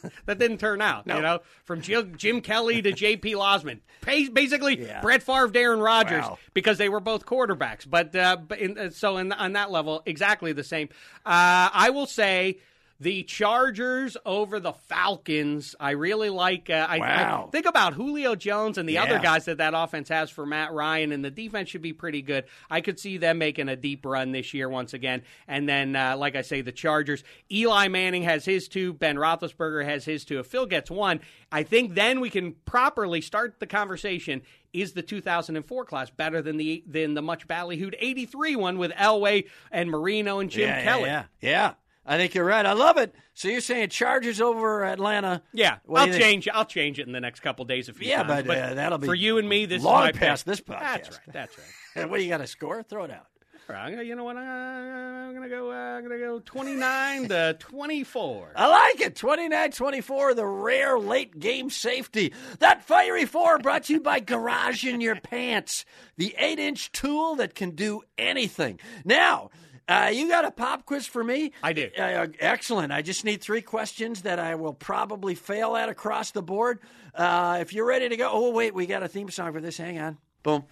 Speaker 6: that didn't turn out. You know, from Jim, Jim Kelly to J.P. Losman, basically
Speaker 2: Yeah.
Speaker 6: Brett Favre, Aaron Rodgers,
Speaker 2: Wow.
Speaker 6: because they were both quarterbacks. But uh, but in, uh, so in, on that level, exactly the same. Uh, I will say. The Chargers over the Falcons. I really like. Uh, I,
Speaker 2: Wow.
Speaker 6: I think about Julio Jones and the
Speaker 2: Yeah.
Speaker 6: other guys that that offense has for Matt Ryan, and the defense should be pretty good. I could see them making a deep run this year once again. And then, uh, like I say, the Chargers. Eli Manning has his two. Ben Roethlisberger has his two. If Phil gets one, I think then we can properly start the conversation. Is the 2004 class better than the than the much ballyhooed 83 one with Elway and Marino and Jim
Speaker 2: yeah,
Speaker 6: Kelly?
Speaker 2: Yeah, yeah, yeah. I think you're right. I love it. So you're saying Chargers over Atlanta?
Speaker 6: Yeah,
Speaker 2: What
Speaker 6: I'll
Speaker 2: you think?
Speaker 6: change. I'll change it in the next couple days. If
Speaker 2: Yeah,
Speaker 6: times.
Speaker 2: but, uh, that'll be
Speaker 6: for you and me. This
Speaker 2: long
Speaker 6: is my
Speaker 2: past
Speaker 6: pick.
Speaker 2: this podcast.
Speaker 6: That's right. That's right.
Speaker 2: What do you got to score? Throw it out.
Speaker 6: All right, I'm gonna- you know what? I'm gonna go. Uh, I'm gonna go 29 to 24.
Speaker 2: I like it. 29-24, the rare late game safety. That fiery four brought to you by Garage in Your Pants, the eight-inch tool that can do anything. Now, uh, you got a pop quiz for me?
Speaker 6: I do.
Speaker 2: Uh, excellent. I just need three questions that I will probably fail at across the board. Uh, if you're ready to go, oh wait, we got a theme song for this. Hang on. Boom,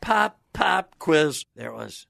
Speaker 2: pop, pop quiz. There it was.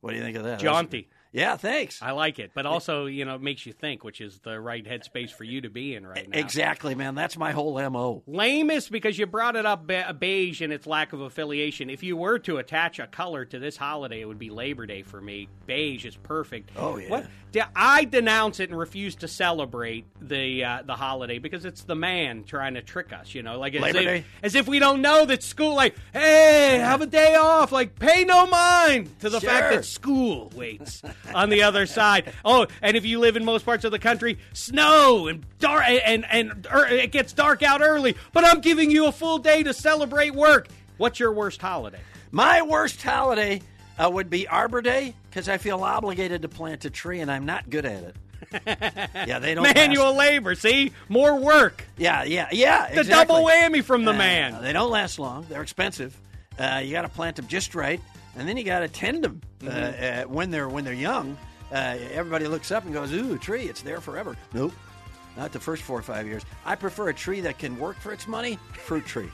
Speaker 2: What do you think of that?
Speaker 6: Jaunty.
Speaker 2: Yeah, thanks.
Speaker 6: I like it, but also you know it makes you think, which is the right headspace for you to be in right now.
Speaker 2: Exactly, man. That's my whole mo.
Speaker 6: Lamest because you brought it up be- beige and its lack of affiliation. If you were to attach a color to this holiday, it would be Labor Day for me. Beige is perfect.
Speaker 2: Oh, yeah.
Speaker 6: What? I denounce it and refuse to celebrate the uh, the holiday because it's the man trying to trick us. You know, like as
Speaker 2: Labor
Speaker 6: if,
Speaker 2: Day?
Speaker 6: as if we don't know that school. Like, hey, have a day off. Like, pay no mind to the fact that school waits on the other side. Oh, and if you live in most parts of the country, snow and dark, and and, er, it gets dark out early. But I'm giving you a full day to celebrate work. What's your worst holiday?
Speaker 2: My worst holiday uh, would be Arbor Day because I feel obligated to plant a tree and I'm not good at it. yeah, they don't.
Speaker 6: Manual
Speaker 2: last-
Speaker 6: labor. See, more work.
Speaker 2: Yeah, yeah, yeah.
Speaker 6: The
Speaker 2: exactly.
Speaker 6: double whammy from the
Speaker 2: Uh,
Speaker 6: man.
Speaker 2: They don't last long. They're expensive. Uh, you got to plant them just right, and then you got to tend them uh,
Speaker 6: Mm-hmm.
Speaker 2: uh, when they're when they're young. Uh, everybody looks up and goes, "Ooh, tree! It's there forever." Nope, not the first four or five years. I prefer a tree that can work for its money. Fruit tree.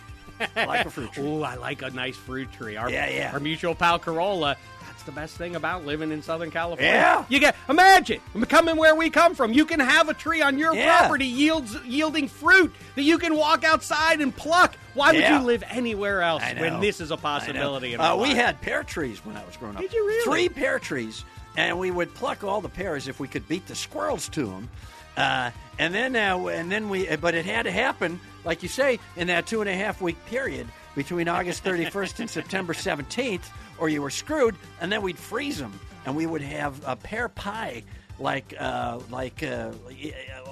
Speaker 2: I like a fruit tree.
Speaker 6: Ooh, I like a nice fruit tree. Our,
Speaker 2: Yeah, yeah.
Speaker 6: Our mutual pal Carolla. That's the best thing about living in Southern California.
Speaker 2: Yeah.
Speaker 6: You get imagine coming where we come from. You can have a tree on your
Speaker 2: Yeah.
Speaker 6: property yields yielding fruit that you can walk outside and pluck. Why would you live anywhere else when this is a possibility?
Speaker 2: Uh, we had pear trees when I was growing up.
Speaker 6: Did you really?
Speaker 2: Three pear trees, and we would pluck all the pears if we could beat the squirrels to them. Uh, and then, uh, and then we, but it had to happen, like you say, in that two and a half week period between August 31st and September 17th, or you were screwed. And then we'd freeze them, and we would have a pear pie, like, uh, like, uh,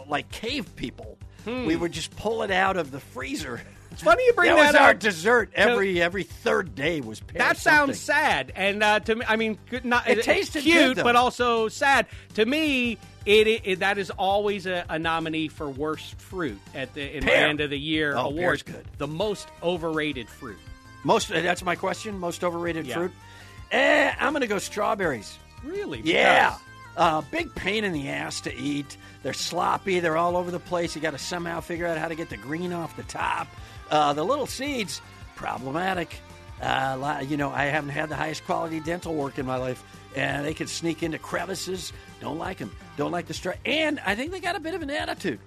Speaker 2: like cave people. We would just pull it out of the freezer.
Speaker 6: It's funny you bring
Speaker 2: that
Speaker 6: that
Speaker 2: was our dessert. Every every third day was pear.
Speaker 6: That
Speaker 2: something.
Speaker 6: sounds sad, and uh, to me, I mean, not
Speaker 2: It tasted
Speaker 6: cute,
Speaker 2: good,
Speaker 6: but also sad. To me, it, it that is always a, a nominee for worst fruit at the in the end of the year
Speaker 2: Oh, good.
Speaker 6: The most overrated fruit.
Speaker 2: Most. uh, That's my question. Most overrated
Speaker 6: Yeah.
Speaker 2: fruit. Eh, I'm going to go strawberries.
Speaker 6: Really?
Speaker 2: Yeah. Uh, big pain in the ass to eat. They're sloppy. They're all over the place. You got to somehow figure out how to get the green off the top. Uh, the little seeds, problematic. Uh, you know, I haven't had the highest quality dental work in my life, and they could sneak into crevices. Don't like them. Don't like the straw. And I think they got a bit of an attitude.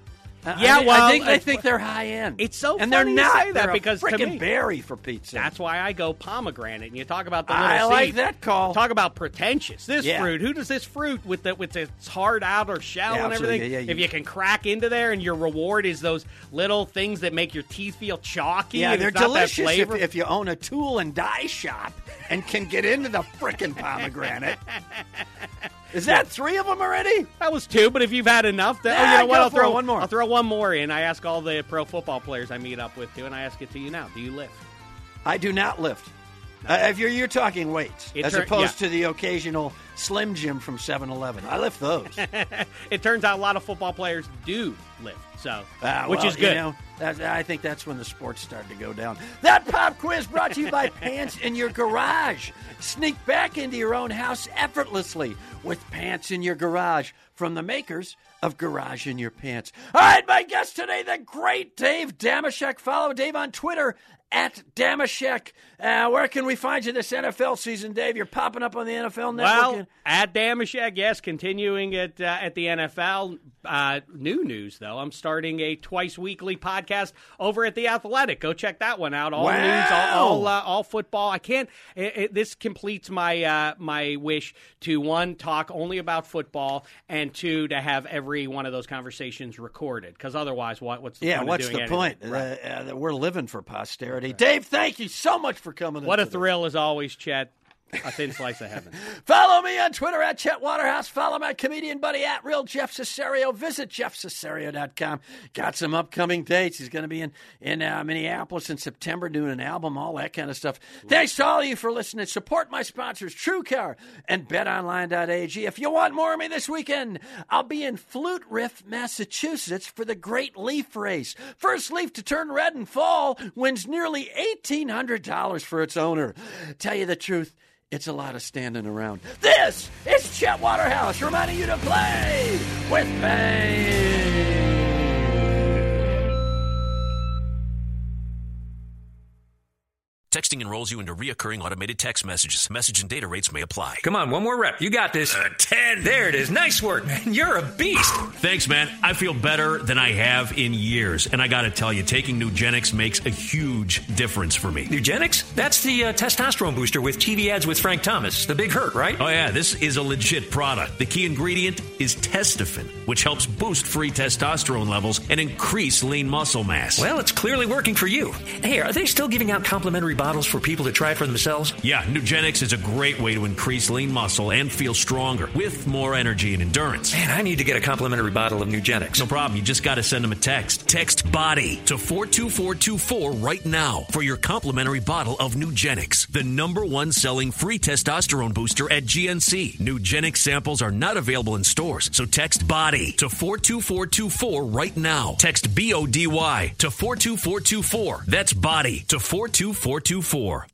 Speaker 6: Yeah,
Speaker 2: I,
Speaker 6: well,
Speaker 2: I think they think they're high end.
Speaker 6: It's so
Speaker 2: and
Speaker 6: funny
Speaker 2: they're
Speaker 6: you
Speaker 2: not.
Speaker 6: say that
Speaker 2: They're
Speaker 6: because
Speaker 2: freaking
Speaker 6: me-
Speaker 2: berry for pizza.
Speaker 6: That's why I go pomegranate. And you talk about the little
Speaker 2: I like
Speaker 6: seed.
Speaker 2: that call.
Speaker 6: Talk about pretentious. This
Speaker 2: Yeah.
Speaker 6: fruit. Who does this fruit with the with its hard outer shell
Speaker 2: Yeah,
Speaker 6: and everything?
Speaker 2: Yeah,
Speaker 6: if
Speaker 2: you-
Speaker 6: can crack into there, and your reward is those little things that make your teeth feel chalky.
Speaker 2: Yeah, they're
Speaker 6: it's not that
Speaker 2: delicious if, if you own a tool and die shop and can get into the frickin' pomegranate. Is that three of them already?
Speaker 6: That was two, but if you've had enough, then, oh, you know what? I'll throw.
Speaker 2: One more.
Speaker 6: I'll throw one more in. I ask all the pro football players I meet up with too, and I ask it to you now. Do you lift?
Speaker 2: I do not lift. Uh, if you're you're talking weights,
Speaker 6: It
Speaker 2: as
Speaker 6: tur-
Speaker 2: opposed
Speaker 6: yeah.
Speaker 2: to the occasional Slim Jim from 7-Eleven. I lift those.
Speaker 6: It turns out a lot of football players do lift, so
Speaker 2: Ah,
Speaker 6: which
Speaker 2: well,
Speaker 6: is good.
Speaker 2: You know, I think that's when the sports started to go down. That pop quiz brought to you by Pants in Your Garage. Sneak back into your own house effortlessly with Pants in Your Garage from the makers of Garage in Your Pants. All right, my guest today, the great Dave Dameshek. Follow Dave on Twitter at Dameshek. Uh, where can we find you this NFL season, Dave? You're popping up on the NFL Network.
Speaker 6: Well, at Dameshek, yes, continuing at uh, at the NFL. Uh, new news though, I'm starting a twice weekly podcast over at the Athletic. Go check that one out. All
Speaker 2: Wow.
Speaker 6: news, all all, uh, all football. I can't. It, it, this completes my uh, my wish to one talk only about football, and two to have every one of those conversations recorded. Because otherwise, what what's the
Speaker 2: yeah,
Speaker 6: point
Speaker 2: what's
Speaker 6: of
Speaker 2: the
Speaker 6: doing
Speaker 2: point?
Speaker 6: anything? Right.
Speaker 2: Uh, we're living for posterity. Dave, thank you so much for coming. in
Speaker 6: What a
Speaker 2: today.
Speaker 6: thrill as always, Chet. A thin slice of heaven.
Speaker 2: Follow me on Twitter at Chet Waterhouse. Follow my comedian buddy at Real Jeff Cesario. Visit jeffcesario.com. Got some upcoming dates. He's going to be in, in uh, Minneapolis in September doing an album, all that kind of stuff. Thanks to all of you for listening. Support my sponsors, TrueCar and BetOnline.ag. If you want more of me this weekend, I'll be in Flute Riff, Massachusetts for the Great Leaf Race. First leaf to turn red and fall wins nearly $1,800 for its owner. Tell you the truth, it's a lot of standing around. This is Chet Waterhouse reminding you to play with pain.
Speaker 3: Texting enrolls you into reoccurring automated text messages. Message and data rates may apply.
Speaker 4: Come on, one more rep. You got this.
Speaker 3: Uh, 10.
Speaker 4: There it is. Nice work, man. You're a beast.
Speaker 3: Thanks, man. I feel better than I have in years. And I got to tell you, taking Nugenix makes a huge difference for me.
Speaker 4: Nugenix? That's the uh, testosterone booster with TV ads with Frank Thomas. The big hurt, right?
Speaker 3: Oh, yeah, this is a legit product. The key ingredient is Testofen, which helps boost free testosterone levels and increase lean muscle mass.
Speaker 4: Well, it's clearly working for you. Hey, are they still giving out complimentary bottles for people to try for themselves?
Speaker 3: yeah, Nugenix is a great way to increase lean muscle and feel stronger with more energy and endurance.
Speaker 4: Man, I need to get a complimentary bottle of Nugenix.
Speaker 3: No problem. You just got to send them a text. Text BODY to 42424 right now for your complimentary bottle of Nugenix, the number one selling free testosterone booster at GNC. Nugenix samples are not available in stores, so text BODY to 42424 right now. Text B O D Y to 42424. That's BODY to 42424. 824